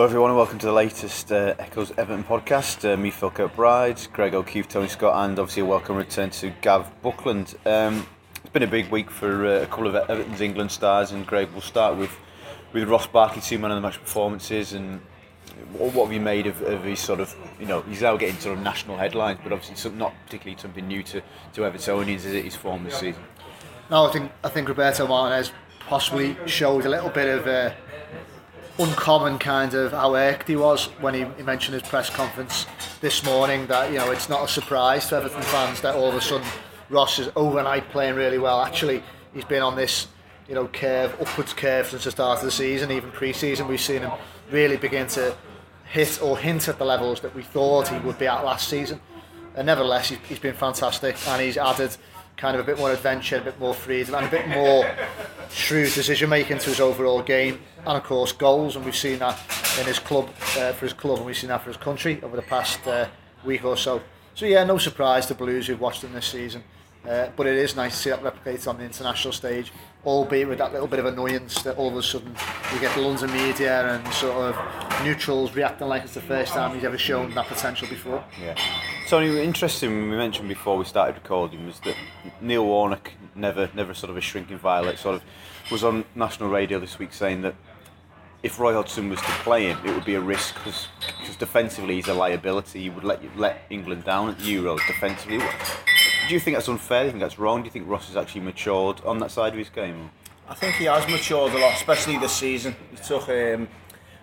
Hello everyone and welcome to the latest uh, Echoes Everton podcast. Uh, me, Phil Kirkbride, Greg O'Keefe, Tony Scott and obviously a welcome return to Gav Buckland. Um, it's been a big week for uh, a couple of Everton's England stars and Greg, we'll start with, with Ross Barkley, two man of the match performances and what have you made of, of his sort of, you know, he's now getting sort of national headlines but obviously some, not particularly something new to, to Evertonians, is it, his form this season? No, I think, I think Roberto Martinez possibly showed a little bit of uh, uncommon kind of how irked he was when he, he mentioned his press conference this morning that you know it's not a surprise to Everton fans that all of a sudden Ross is overnight playing really well. Actually, he's been on this you know curve, upwards curve since the start of the season. Even pre-season, we've seen him really begin to hit or hint at the levels that we thought he would be at last season. And nevertheless, he's, he's been fantastic, and he's added kind of a bit more adventure, a bit more freedom, and a bit more shrewd decision making to his overall game, and of course goals. And we've seen that in his club uh, for his club, and we've seen that for his country over the past uh, week or so. So yeah, no surprise to Blues who've watched him this season. Uh, but it is nice to see that replicated on the international stage, albeit with that little bit of annoyance that all of a sudden you get the London media and sort of neutrals reacting like it's the first time he's ever shown that potential before. Yeah. Tony, interesting we mentioned before we started recording was that Neil Warnock, never never sort of a shrinking violet, sort of was on national radio this week saying that if Roy Hodgson was to play him, it would be a risk because defensively he's a liability. He would let let England down at Euros defensively do you think that's unfair? Do you think that's wrong? Do you think Ross has actually matured on that side of his game? I think he has matured a lot, especially this season. He took um,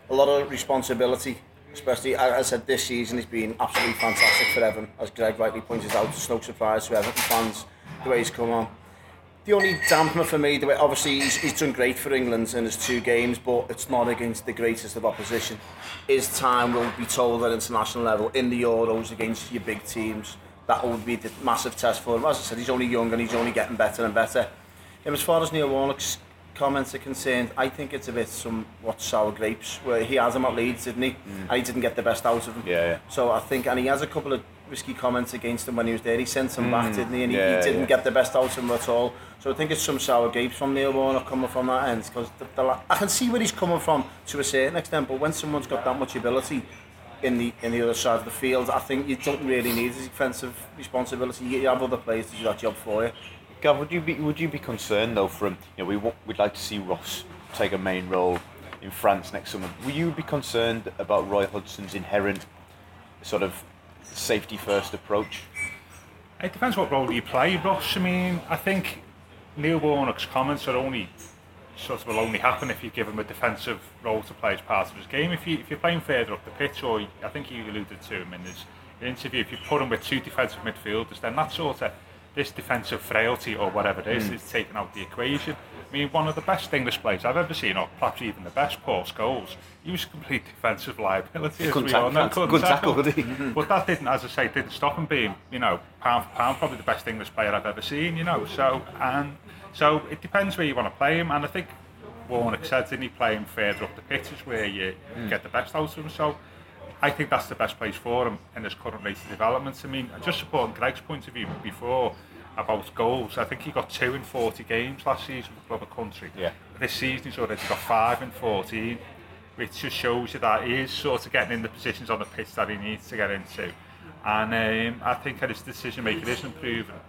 a lot of responsibility, especially, as I said, this season he's been absolutely fantastic for Everton. As Greg rightly pointed out, it's no surprise to Everton fans the way he's come on. The only dampener for me, the way, obviously he's, he's done great for England in his two games, but it's not against the greatest of opposition. His time will be told at international level in the Euros against your big teams that would be the massive test for him. As I said, he's only young and he's only getting better and better. And as far as Neil Warnock's comments are concerned, I think it's a bit somewhat sour grapes, where he has him at Leeds, didn't he? Mm. And he didn't get the best out of him. Yeah, yeah. So I think, and he has a couple of risky comments against him when he was there. He sent him mm. back, didn't he? And he, yeah, he didn't yeah. get the best out of him at all. So I think it's some sour grapes from Neil Warnock coming from that end, because I can see where he's coming from to a certain extent, but when someone's got that much ability, in the in the other side of the field. I think you don't really need a defensive responsibility. You have other players to do that job for you. Gav, would you be would you be concerned though? From you know, we we'd like to see Ross take a main role in France next summer. Will you be concerned about Roy Hodgson's inherent sort of safety first approach? It depends what role you play, Ross. I mean, I think Neil Warnock's comments are only sort of will only happen if you give him a defensive role to play as part of his game. If, you, if you're playing further up the pitch, or I think you alluded to him in his interview, if you put him with two defensive midfielders, then that sort of this defensive frailty or whatever it is mm. is taken out the equation. I mean, one of the best English players I've ever seen, or perhaps even the best, Paul Scholes, he was a complete defensive liability. Good, tackle, good, good tackle, good tackle, But that didn't, as I say, didn't stop him being, you know, pound for pound, probably the best English player I've ever seen, you know. So, and so it depends where you want to play him, and I think Warnock said, didn't he, playing further up the pitch is where you mm. get the best out of him. So I think that's the best place for him in his current rate of development. I mean, just supporting Greg's point of view before about goals, I think he got two in 40 games last season for Club of Country. Yeah. This season he's already got five in 14, which just shows you that he is sort of getting in the positions on the pitch that he needs to get into. And um, I think his decision making is improving.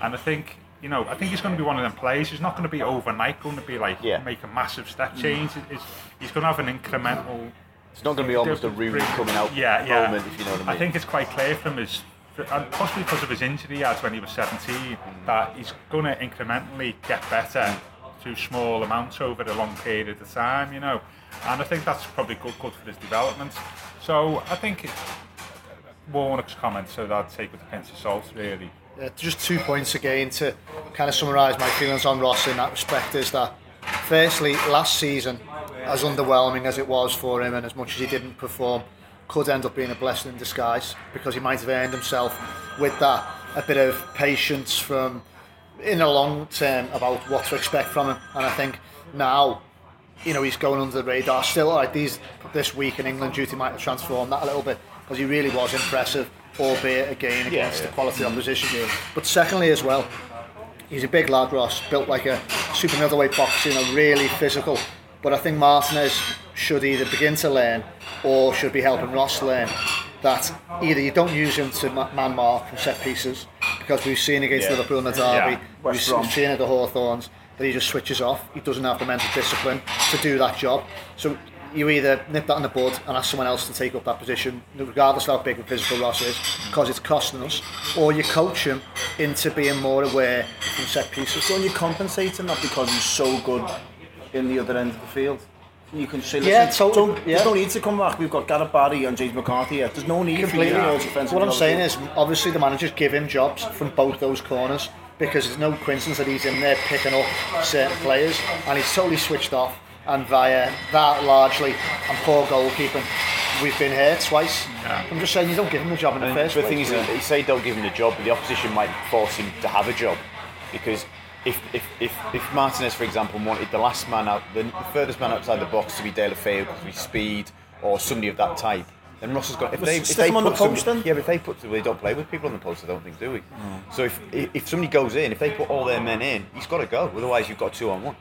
And I think you know, I think he's going to be one of them players. He's not going to be overnight going to be like yeah. make a massive step change. He's, he's going to have an incremental. It's not going to be almost a Rooney coming out yeah, yeah. moment, if you know what I mean. I think it's quite clear from his, and possibly because of his injury he had when he was 17, mm. that he's going to incrementally get better through small amounts over a long period of time, you know. And I think that's probably good, good for his development. So I think Warnock's comments, so that I'd take with a pinch of salt, really. Yeah, just two points again to kind of summarise my feelings on Ross in that respect is that firstly last season as underwhelming as it was for him and as much as he didn't perform could end up being a blessing in disguise because he might have earned himself with that a bit of patience from in the long term about what to expect from him and I think now you know he's going under the radar still like these this week in England duty might have transformed that a little bit because he really was impressive albeit again against yeah, the quality opposition. Yeah. But secondly, as well, he's a big lad, Ross, built like a super middleweight boxer, you know, really physical. But I think Martinez should either begin to learn or should be helping Ross learn that either you don't use him to man mark from set pieces because we've seen against Yeah. Liverpool in the derby, Yeah. we've Brom. seen at the Hawthorns that he just switches off. He doesn't have the mental discipline to do that job. So you either nip that in the bud and ask someone else to take up that position, regardless of how big and physical Ross is, because it's costing us, or you coach him into being more aware from set pieces. Don't you compensate him that because he's so good in the other end of the field? You can say, listen, Yeah, totally, don't, yeah. there's no need to come back. We've got Gareth Barry and James McCarthy here. There's no need completely. for you to defensive What I'm saying is, obviously, the managers give him jobs from both those corners because it's no coincidence that he's in there picking up certain players and he's totally switched off. And via that largely and poor goalkeeping, we've been here twice. I'm just saying, you don't give him the job in the And first the place. thing is, that you say don't give him the job, but the opposition might force him to have a job, because if if if, if Martinez, for example, wanted the last man out, the, the furthest man outside the box to be Deulofeu because of his speed or somebody of that type, then Ross has got. If Well, they, if they him on the put post then. yeah, but if they put, they don't play with people on the post, I don't think, do we? So if if somebody goes in, if they put all their men in, he's got to go. Otherwise, you've got two on one.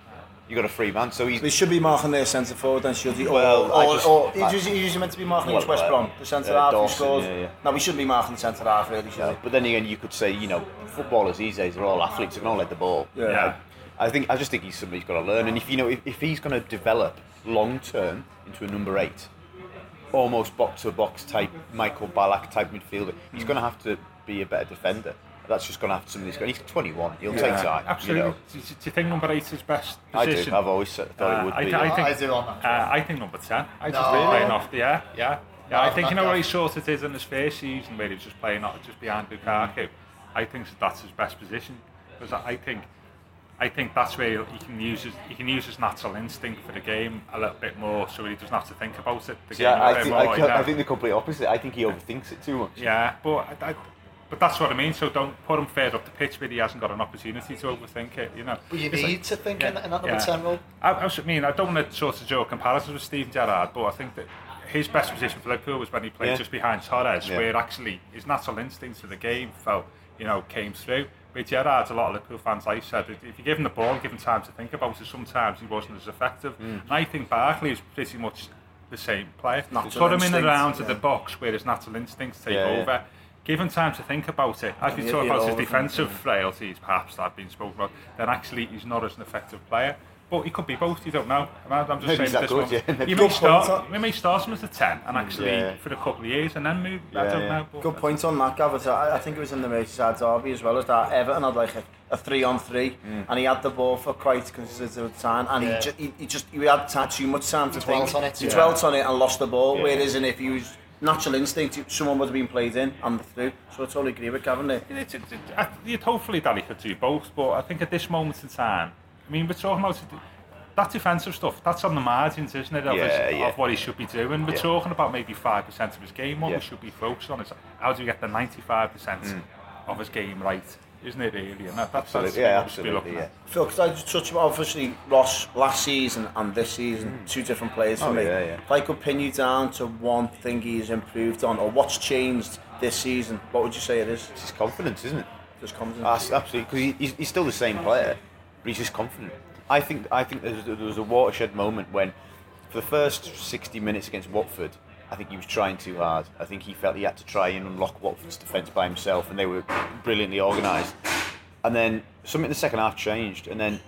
You've got a free man. So he's They should be marking their centre forward then, should he? Or, Well, or, just- or, I- he's usually- usually meant to be marking Well, against West uh, Brom, the centre uh, half who Dawson, scored. yeah, yeah. No, we shouldn't be marking the centre half really, should we? But then again, you could say, you know, footballers these days are all athletes. They can all let the ball. Yeah. Yeah. I think I just think he's somebody who's got to learn. And if you know, if, if he's going to develop long term into a number eight, almost box to box type Michael Ballack type midfielder, he's going to have to be a better defender. That's just going to have to somebody who's going. He's 21. He'll take time. Absolutely. You know. do, do you think number eight is best position? I do. I've always thought Uh, it would I be. th- I think- I do on that. Uh, I think number 10. I just No. think playing off the yeah, yeah. Yeah, I think you not know what he sort of did in his first season where he was just playing off just behind Lukaku. I think that's his best position because I I think I think that's where he can use his he can use his natural instinct for the game a little bit more, so he doesn't have to think about it. The See, game a I, I, think, more, I, you know. I think the complete opposite. I think he overthinks it too much. Yeah, but I, I, but that's what I mean. So don't put him further up the pitch where he hasn't got an opportunity to overthink it. You know. But you It's need like- to think in, in that number yeah. 10 role. I, I was- mean, I don't want to sort of draw comparisons with Steven Gerrard, but I think that his best position for Liverpool was when he played Yeah. just behind Torres, Yeah. where actually his natural instincts for the game felt, you know, came through. With Gerrard, a lot of Liverpool fans, like said, if if you give him the ball, give him time to think about it, sometimes he wasn't as effective. Mm. And I think Barkley is pretty much the same player. Natural Put him in and instinct, around to the box where his natural instincts take Yeah, yeah. over. Give him time to think about it. As we Yeah, talk about his of them, defensive frailties, perhaps that have been spoken about, then actually he's not as an effective player. But he could be both. You don't know. I'm I'm just Maybe saying he's that at this good, moment, yeah. you may start. point. We may start him as a ten and actually Yeah. for a couple of years and then move. I Yeah, don't yeah. know. But Good point on that, Gav. I, I think it was in the Merseyside derby as well as that. Everton had like a, a three on three, Mm. and he had the ball for quite a considerable time, and Yeah. he, ju- he, he just he had time, too much time to He think. dwelt on it, he yeah. dwelt on it and lost the ball. Yeah. Whereas, in if he was natural instinct, someone would have been played in and through. So I totally agree with Gavin there. it's, it's, it's, I- you'd hopefully Danny could do both, but I think at this moment in time, I mean, we're talking about that defensive stuff. That's on the margins, isn't it? Of, Yeah, his, yeah. of what he should be doing. We're Yeah. talking about maybe five percent of his game. What Yeah. we should be focused on is how do we get the ninety-five percent mm. of his game right? Isn't it really? And that, that's, that's Mm. Absolutely, yeah, what we should be absolutely, yeah. at. Phil, could I just touch on obviously Ross last season and this season, two different players for Oh, me. yeah, yeah. If I could pin you down to one thing he's improved on or what's changed this season, what would you say it is? It's his confidence, isn't it? Just confidence. That's absolutely because he, he's, he's still the same player, but he's just confident. I think I think there was, there was a watershed moment when, for the first 60 minutes against Watford, I think he was trying too hard. I think he felt he had to try and unlock Watford's defence by himself, and they were brilliantly organised. And then something in the second half changed, and then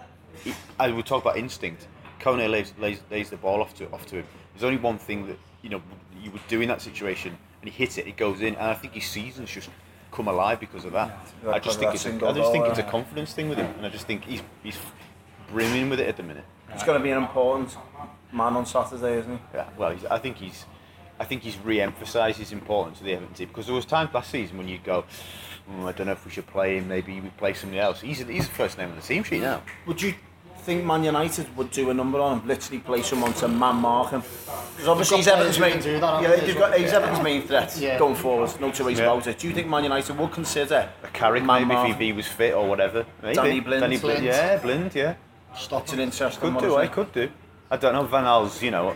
he, I would talk about instinct. Kone lays, lays, lays the ball off to off to him. There's only one thing that you know you would do in that situation, and he hits it, it goes in, and I think his season's just come alive because of that. Yeah, I just think it's a, I just think it's a confidence thing with him, and I just think he's he's brimming with it at the minute. He's going to be an important man on Saturday, isn't he? Yeah, well, he's, I think he's, I think he's re-emphasised his importance to the Everton team because there was times last season when you'd go, "Oh, I don't know if we should play him. Maybe we play somebody else. He's he's the first name on the team sheet now. Would you think Man United would do a number on him, literally play someone to man mark him? Because obviously They've he's got Everton's main, who do that, yeah, haven't he's, they, got, as he's well? Everton's main threat Yeah. going forward, no two ways Yeah. about it. Do you think Man United would consider A Carrick man maybe if mark? he, if he was fit or whatever. Maybe. Danny Blind. Danny Blind. Yeah, Blind. Yeah. Stop It's an interesting Could one. do. isn't I it? could do. I don't know. Van Gaal's, you know,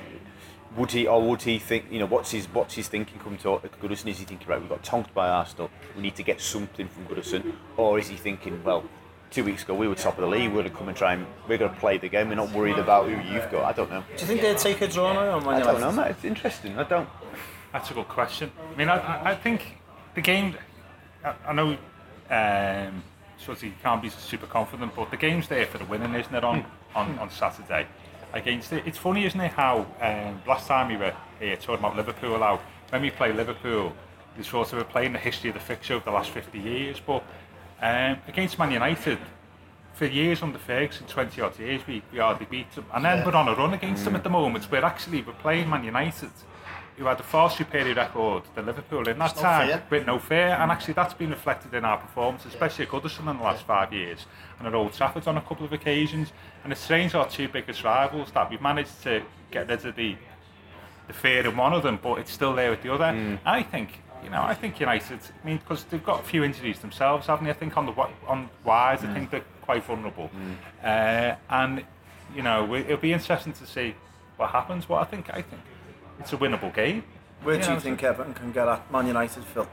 would he or would he think, you know, what's his what's his thinking come to Goodison? Is he thinking right? We got tonked by Arsenal. We need to get something from Goodison, or is he thinking, well, two weeks ago we were top of the league. We're going to come and try and we're going to play the game. We're not worried about who you've got. I don't know. Do you think they'd take a draw now on I don't United? know, mate. It's interesting. I don't. That's a good question. I mean, I, I- I think the game. I, I know, um, sort of you can't be super confident, but the game's there for the winning, isn't it? On on, on Saturday against it. It's funny, isn't it? How um, last time we were here talking about Liverpool, how when we play Liverpool, we sort of playing the history of the fixture over the last 50 years, but um, against Man United. For years under Ferguson, 20 odd years, we, we hardly beat them. And then Yeah. we're on a run against them at the moment. We're actually we're playing Man United, who had a far superior record than Liverpool in that no time, fair. with no fair. And actually, that's been reflected in our performance, especially at Goodison in the last five years, and at Old Trafford on a couple of occasions. And it's strange our two biggest rivals that we've managed to get rid of the the fear in one of them, but it's still there with the other. Mm. I think, you know, I think United. I mean, because they've got a few injuries themselves, haven't they? I think on the wi- on wise, I mm. think they're quite vulnerable, mm. uh, and you know, we- it'll be interesting to see what happens. What I think, I think it's a winnable game. Where do you think Everton can get at Man United, Phil?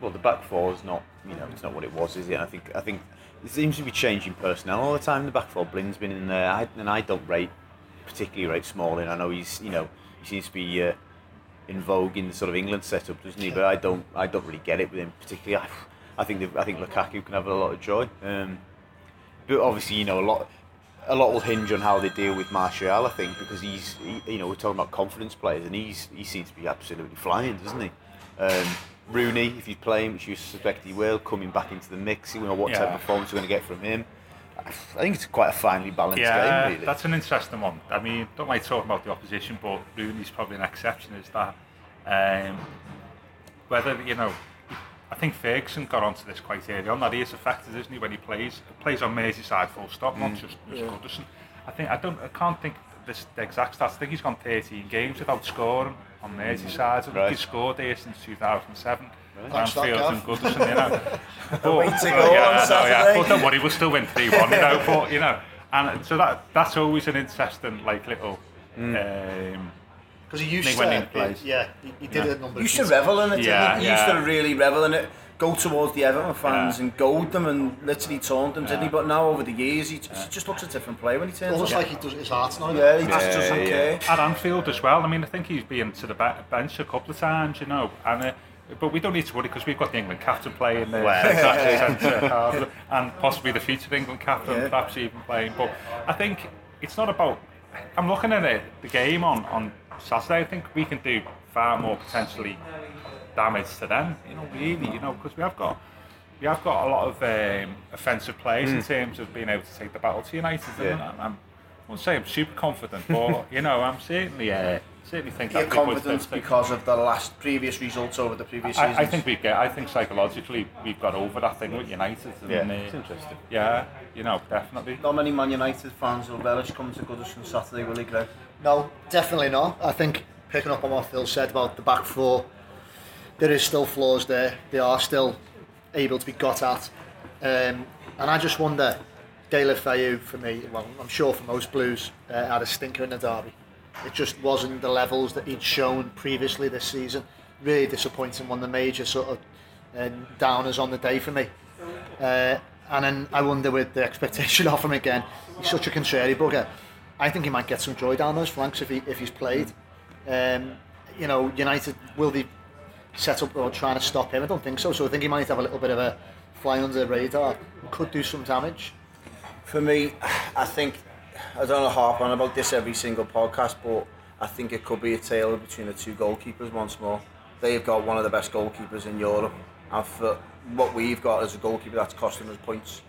Well, the back four is not, you know, it's not what it was, is it? I think, I think it seems to be changing personnel all the time. The back four, Blind's been in there, I, and I don't rate, particularly rate Smalling. I know he's, you know, he seems to be uh, in vogue in the sort of England setup, doesn't he? But I don't, I don't really get it with him particularly. I, I think, I think Lukaku can have a lot of joy. Um, but obviously, you know, a lot, a lot will hinge on how they deal with Martial. I think because he's, he, you know, we're talking about confidence players, and he's, he seems to be absolutely flying, doesn't he? Um, Rooney, if he's playing, which you suspect he will, coming back into the mix, you know what type of performance we're going to get from him. I think it's quite a finely balanced Yeah, game, really. that's an interesting one. I mean, don't like talking about the opposition, but Rooney's probably an exception. Is that um, whether you know? I think Ferguson got onto this quite early on. That he is affected, isn't he, when he plays? Plays on Merseyside full stop, not just, just Goodison. I think I don't. I can't think this the exact stats. I think he's gone 13 games without scoring on Merseyside. I think Right. he's scored there since 2007. Thanks for that, Anfield and. Goodison, you know. But, way to but go yeah, on I know, yeah. But don't worry, we'll still win 3 1, you know. But, you know, and so that that's always an interesting, like, little. Um, Because he used Nick to, Wenning plays. yeah, he, he did Yeah. it a number You used to revel in it, didn't Yeah, he? He used to really revel in it. Go towards the Everton fans Yeah. and goad them and literally taunt them, didn't he? But now over the years, he just, he just looks a different player when he turns Almost up. like he does his heart now. yeah, he just doesn't care. at Anfield as well. I mean, I think he's been to the bench a couple of times, you know. And uh, but we don't need to worry because we've got the England captain playing there, Well, exactly, centre half, and possibly the future England captain, Yeah. perhaps even playing. But I think it's not about. I'm looking at it, the game on on Saturday. I think we can do far more potentially damage to them. You know, really, you know, because we have got. We have got a lot of um, offensive players in terms of being able to take the battle to United. And Yeah. I'm, I'm, I won't say I'm super confident, but you know, I'm certainly uh, certainly think You're that we confident because of the last previous results over the previous seasons. I, I think we get. I think psychologically we've got over that thing with United. And, Yeah, uh, it's interesting. Yeah, you know, definitely. not many Man United fans will relish coming to Goodison Saturday, will he, Greg? No, definitely not. I think picking up on what Phil said about the back four, there is still flaws there. They are still able to be got at. Um, and I just wonder, Deulofeu for me, well, I'm sure for most Blues, uh, had a stinker in the derby. It just wasn't the levels that he'd shown previously this season. Really disappointing, one of the major sort of uh, downers on the day for me. Uh, and then I wonder with the expectation of him again, he's such a contrary bugger. I think he might get some joy down those flanks if he if he's played. Um, you know, United will be set up or trying to stop him? I don't think so. So I think he might have a little bit of a fly under the radar. Could do some damage. For me, I think I don't know harp on about this every single podcast, but I think it could be a tale between the two goalkeepers once more. They've got one of the best goalkeepers in Europe, and for what we've got as a goalkeeper, that's costing us points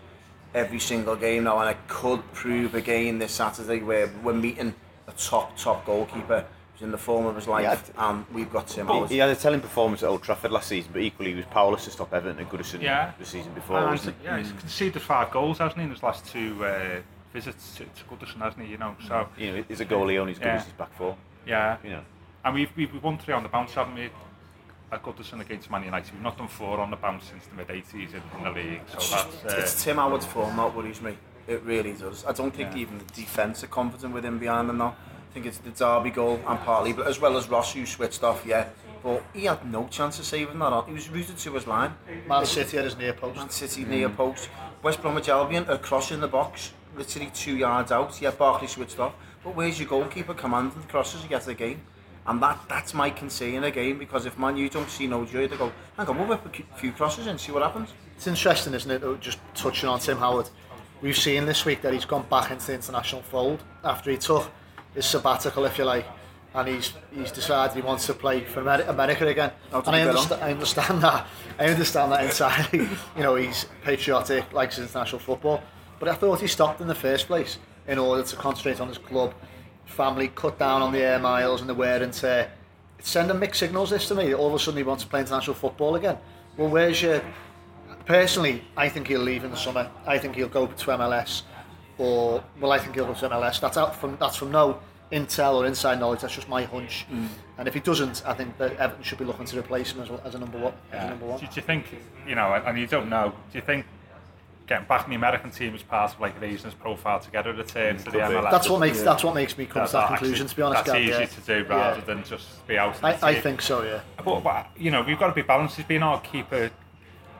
every single game now, and I could prove again this Saturday where we're meeting a top top goalkeeper who's in the form of his life, and we've got Tim He, Howard. he had a telling performance at Old Trafford last season, but equally he was powerless to stop Everton and Goodison Yeah. the season before, And, wasn't he? yeah, he's conceded five goals, hasn't he, in his last two uh, visits to, to Goodison, hasn't he? You know, so You know, he's a goalie only as good Yeah. as his back four. yeah. You know, And we've, we've won three on the bounce, haven't we? at Goodison against Man United. We've not done four on the bounce since the mid-80s in, in the league. So that's, uh, it's Tim Howard's form that worries me. It really does. I don't think yeah. even the defence are confident with him behind them now. I think it's the Derby goal and partly, but as well as Ross who switched off, yeah. But he had no chance of saving that on. He was rooted to his line. Man City at his near post. Man City mm. near post. West Bromwich Albion are crossing the box, literally two yards out. Yeah, Barkley switched off. But where's your goalkeeper commanding the crosses you get the game? And that that's my concern again because if Man U don't see no joy, they go, hang on, we'll whip a few crosses and see what happens. It's interesting, isn't it? Just touching on Tim Howard. We've seen this week that he's gone back into the international fold after he took his sabbatical, if you like, and he's he's decided he wants to play for America again. And I, understand, I understand that. I understand that entirely. you know, he's patriotic, likes international football, but I thought he stopped in the first place in order to concentrate on his club, family, cut down on the air miles and the wear and tear. It's sending mixed signals this to me. All of a sudden he wants to play international football again. Well, where's your... Personally, I think he'll leave in the summer. I think he'll go to MLS or... Well, I think he'll go to MLS. That's, out from, that's from no intel or inside knowledge. That's just my hunch. Mm. And if he doesn't, I think that Everton should be looking to replace him as, as a number one. Yeah. As a number one. Do you think, you know, and you don't know, do you think getting back in the American team as part of like raising his profile together to get a return to the MLS. That's what makes yeah. that's what makes me come to that conclusion. To be honest, that's easy yeah. to do rather yeah. than just be out. I, I think so, yeah. But, but you know, we've got to be balanced. He's been our keeper.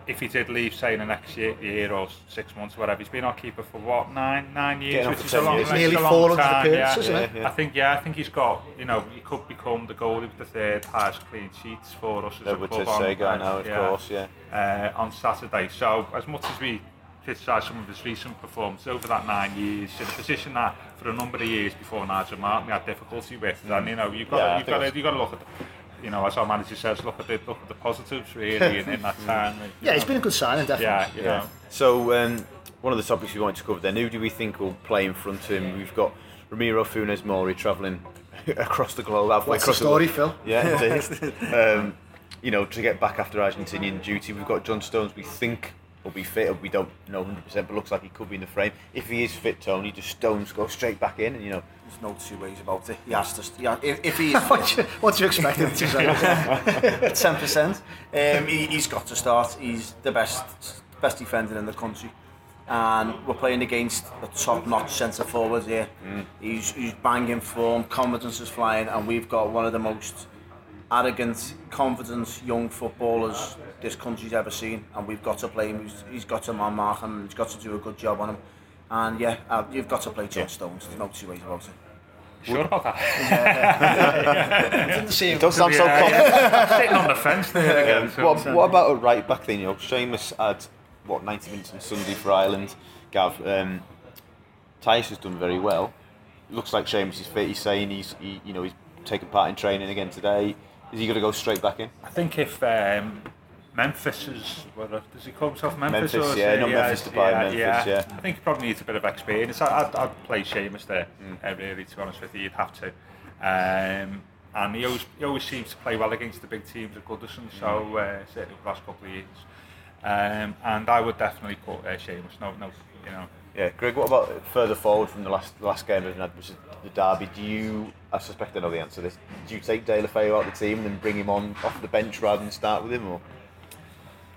If he did leave, say in the next year, year or six months, or whatever, he's been our keeper for what nine nine years, which is a long, years. nearly four hundred appearances, yeah. isn't it? I think, yeah, I think he's got. You know, he could become the goalie with the third highest clean sheets for us as a club. On, guy now, of course, yeah. Uh, on Saturday, so as much as we criticise some of his recent performance over that nine years in a position that for a number of years before Nigel Martyn we had difficulty with mm. and you know you've got yeah, to, you've got to, you've got to look at the, you know as our manager says look at the look at the positives really in, in that time yeah it's been a good signing definitely. Yeah you yeah. know so um, one of the topics we wanted to cover then who do we think will play in front of him? We've got Ramiro Funes Mori travelling across the globe halfway What's across the story the Phil? Yeah indeed um, you know to get back after Argentinian duty we've got John Stones we think will be fit. We don't know 100%, but looks like he could be in the frame. If he is fit, Tony, just Stones go straight back in, and you know. There's no two ways about it. He has to. Yeah, if, if he is fit, what do you expect him to say? Ten percent. Um, he, he's got to start. He's the best best defender in the country. And we're playing against a top-notch centre forward here. Mm. He's, he's banging form, confidence is flying, and we've got one of the most arrogant, confident young footballers this country's ever seen, and we've got to play him. He's, he's got to man mark him, and he's got to do a good job on him. And yeah, uh, you've got to play John yeah. Stones. There's no two ways about it. Sure about that? Yeah. Didn't see him. Does sound so confident. Sitting on the fence there again. So what, what about a right back then? You know, Seamus had what 90 minutes on Sunday for Ireland. Gav, um, Tyias has done very well. Looks like Seamus is fit. He's saying he's he, you know he's taking part in training again today. Is he going to go straight back in? I think if um, Memphis is, what, does he call himself Memphis? Memphis, yeah, not Memphis to buy yeah, Memphis, yeah. yeah. I think he probably needs a bit of experience. I, I'd, I'd play Seamus there, mm. uh, really, to be honest with you, you'd have to. Um, and he always, he always seems to play well against the big teams at Goodison, so mm. uh, certainly the last couple of years. Um, and I would definitely put uh, Seamus, no, no, you know. Yeah, Greg, what about further forward from the last last game of the derby? Do you, I suspect I know the answer to this, do you take Deulofeu out of the team and then bring him on off the bench rather than start with him? or?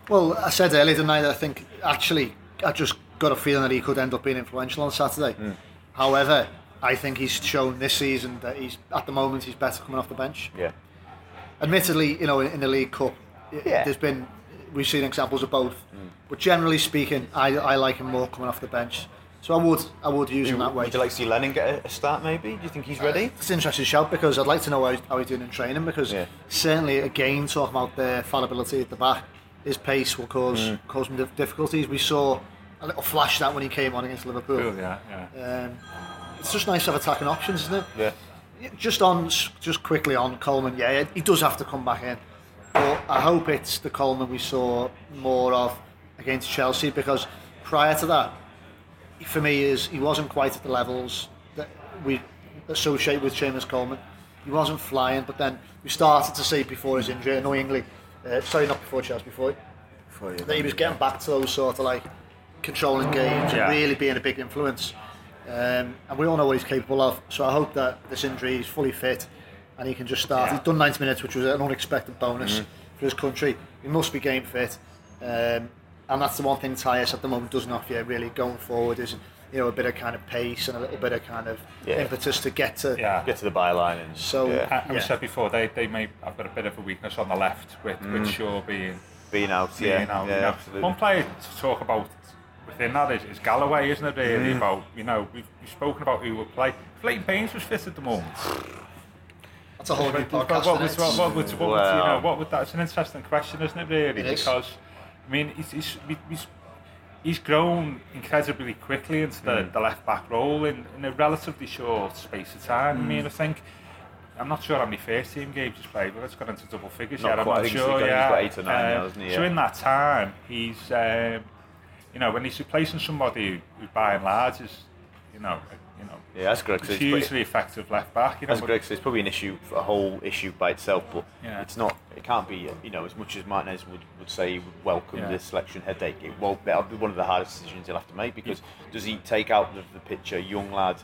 Well, I said earlier tonight that I think actually I just got a feeling that he could end up being influential on Saturday. Mm. However, I think he's shown this season that he's at the moment he's better coming off the bench. Yeah. Admittedly, you know, in, in the League Cup, yeah. there's been we've seen examples of both. Mm. But generally speaking, I, I like him more coming off the bench. So I would I would use him that way. Would you like to see Lennon get a, start maybe? Do you think he's ready? Uh, it's an interesting shout because I'd like to know how he's, how he's doing in training because yeah. certainly again talking about the fallibility at the back his pace will cause mm. cause him difficulties. We saw a little flash that when he came on against Liverpool. Cool, yeah, yeah. Um, it's just nice to have attacking options, isn't it? Yeah. Just on, just quickly on Coleman. Yeah, he does have to come back in, but I hope it's the Coleman we saw more of against Chelsea because prior to that, for me, is he wasn't quite at the levels that we associate with Seamus Coleman. He wasn't flying, but then we started to see before his injury, annoyingly, uh, sorry, not before Chelsea, before, before that he was getting back to those sort of like controlling games yeah. and really being a big influence. Um, and we all know what he's capable of. So I hope that this injury is fully fit and he can just start. Yeah. He's done 90 minutes, which was an unexpected bonus mm-hmm. for his country. He must be game fit. Um, and that's the one thing Tyias at the moment doesn't offer you really going forward is you know a bit of kind of pace and a little bit of kind of yeah. impetus to get to yeah. get to the byline. And, so yeah. I, I said before they they may have got a bit of a weakness on the left with mm. with Shaw being being out. Being yeah, out, yeah, you absolutely. One player to talk about within that is, is Galloway, isn't it? Really about you know we've, we've spoken about who will play. If Leighton Baines was fit at the moment. That's a whole new podcast. what, isn't would, what, what, would, what, would, you know, what would that? It's an interesting question, isn't it? Really, It is. I mean, he's, he's, he's, he's grown incredibly quickly into the, Mm. the left back role in, in a relatively short space of time. I mean, Mm. I think. I'm not sure how many first team games he's played, but it's got into double figures Not yet. I'm quite. I not he's sure. he's yeah. got eight or nine Uh, now, hasn't he? So Yeah. in that time, he's um, you know when he's replacing somebody who, who by and large is you know know Yeah, that's Greg but- hugely effective left back. You know, As Greg says, it's probably an issue, a whole issue by itself, but Yeah. it's not. It can't be. You know, as much as Martinez would, would say he would welcome Yeah. the selection headache, it won't. That'll be one of the hardest decisions he'll have to make because does he take out of the picture a young lad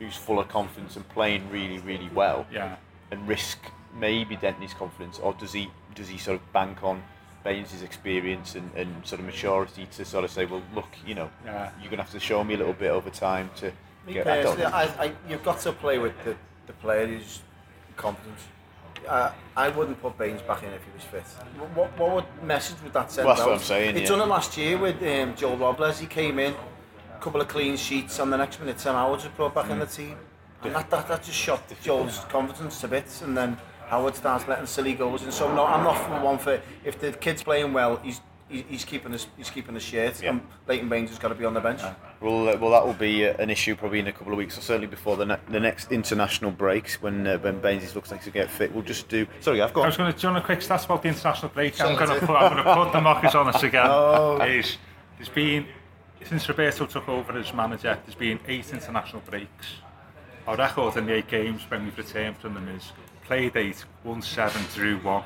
who's full of confidence and playing really, really well, yeah. and risk maybe denting his confidence, or does he does he sort of bank on Baines' experience and, and sort of maturity to sort of say, well, look, you know, Yeah. you're gonna have to show me a little bit over time to Me. I don't personally, know. I, I, you've got to play with the, the player who's confident. Uh, I wouldn't put Baines back in if he was fit. What, what would message would that send Well, that's out? what I'm saying, He'd yeah. done it last year with um, Joel Robles. He came in, a couple of clean sheets, and the next minute Tim Howard was brought back in the team. And that, that, that just shot Joel's confidence to bits. And then Howard starts letting silly goals. And so no, I'm not for one for if the kid's playing well, he's he- he's keeping his he's keeping his shirt. Yeah. And Leighton Baines has got to be on the bench. Well, uh, well, that will be uh, an issue probably in a couple of weeks, or certainly before the, ne- the next international breaks when uh, when Baines looks like to get fit. We'll just do. Sorry, I've got. I got. was going to do you want a quick stats about the international break. I'm going to put, I'm going to put the mockers on us again. Oh. Is there's been since Roberto took over as manager, there's been eight international breaks. Our record in the eight games when we've returned from them is played eight, won seven, drew one.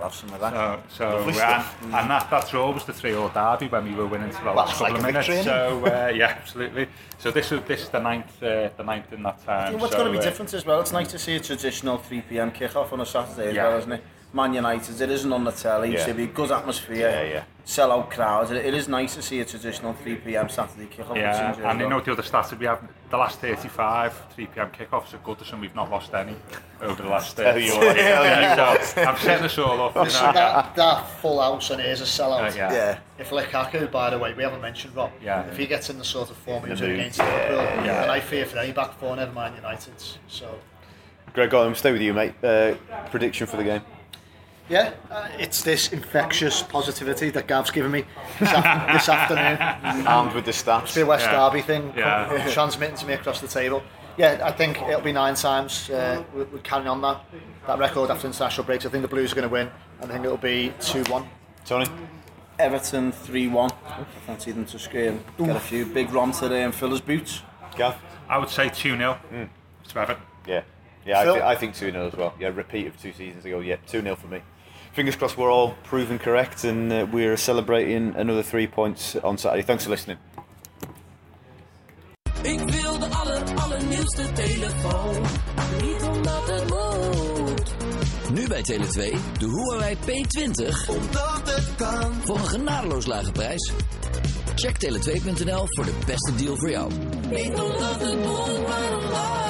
Love some of that. So, so uh, and, and that, that draw was the 3-0 derby when we were winning for the well, last couple like of minutes. Victory, so uh, yeah, absolutely. So this is this is the ninth uh, the ninth in that time. Think what's so, going to be uh, different as well? It's nice to see a traditional 3 p.m. kick-off on a Saturday yeah. as well, isn't it? Man United, it isn't on the telly, Yeah. yeah. should be good atmosphere, Yeah, yeah. sell-out crowds. It, it is nice to see a traditional 3 pm Saturday kick-off. Yeah, It seems and you know the other stats that we have, the last 35 3 p.m. kickoffs at Goodison, we've not lost any over the last. Uh, Tell you what, yeah, so I'm setting us all up. You know, that, that full house and is a sellout. Uh, yeah. Yeah. If Lukaku, by the way, we haven't mentioned Rob. Yeah. If he gets in the sort of form he was The in mood, against Liverpool, yeah. and I fear for any back four, never mind United's. So Greg, I'm stay with you, mate. Uh, prediction for the game. Yeah, uh, it's this infectious positivity that Gav's given me this, af- this afternoon. Armed with the stats. It's a West Yeah. Derby thing Yeah. com- transmitting to me across the table. Yeah, I think it'll be nine times. Uh, we're, we're carrying on that that record after international breaks. I think the Blues are going to win. I think it'll be two one. Tony. Everton 3-1. I fancy them to scream. Get a few big runs today and fill his boots. Gav. I would say 2 0 to Everton. Yeah. Yeah, I, Phil? th- I think 2 0 as well. Yeah, repeat of two seasons ago. Yeah, 2 0 for me. Fingers crossed we're all proven correct and uh, we're celebrating another three points on Saturday. Thanks for listening. Ik wil de aller, allernieuwste telefoon. Niet omdat het moet. Nu bij Tele2 de Huawei P20 Omdat het kan. voor een genadeloos lage prijs. Check tele2.nl voor de beste deal voor jou. Niet omdat het moet, maar omdat het kan.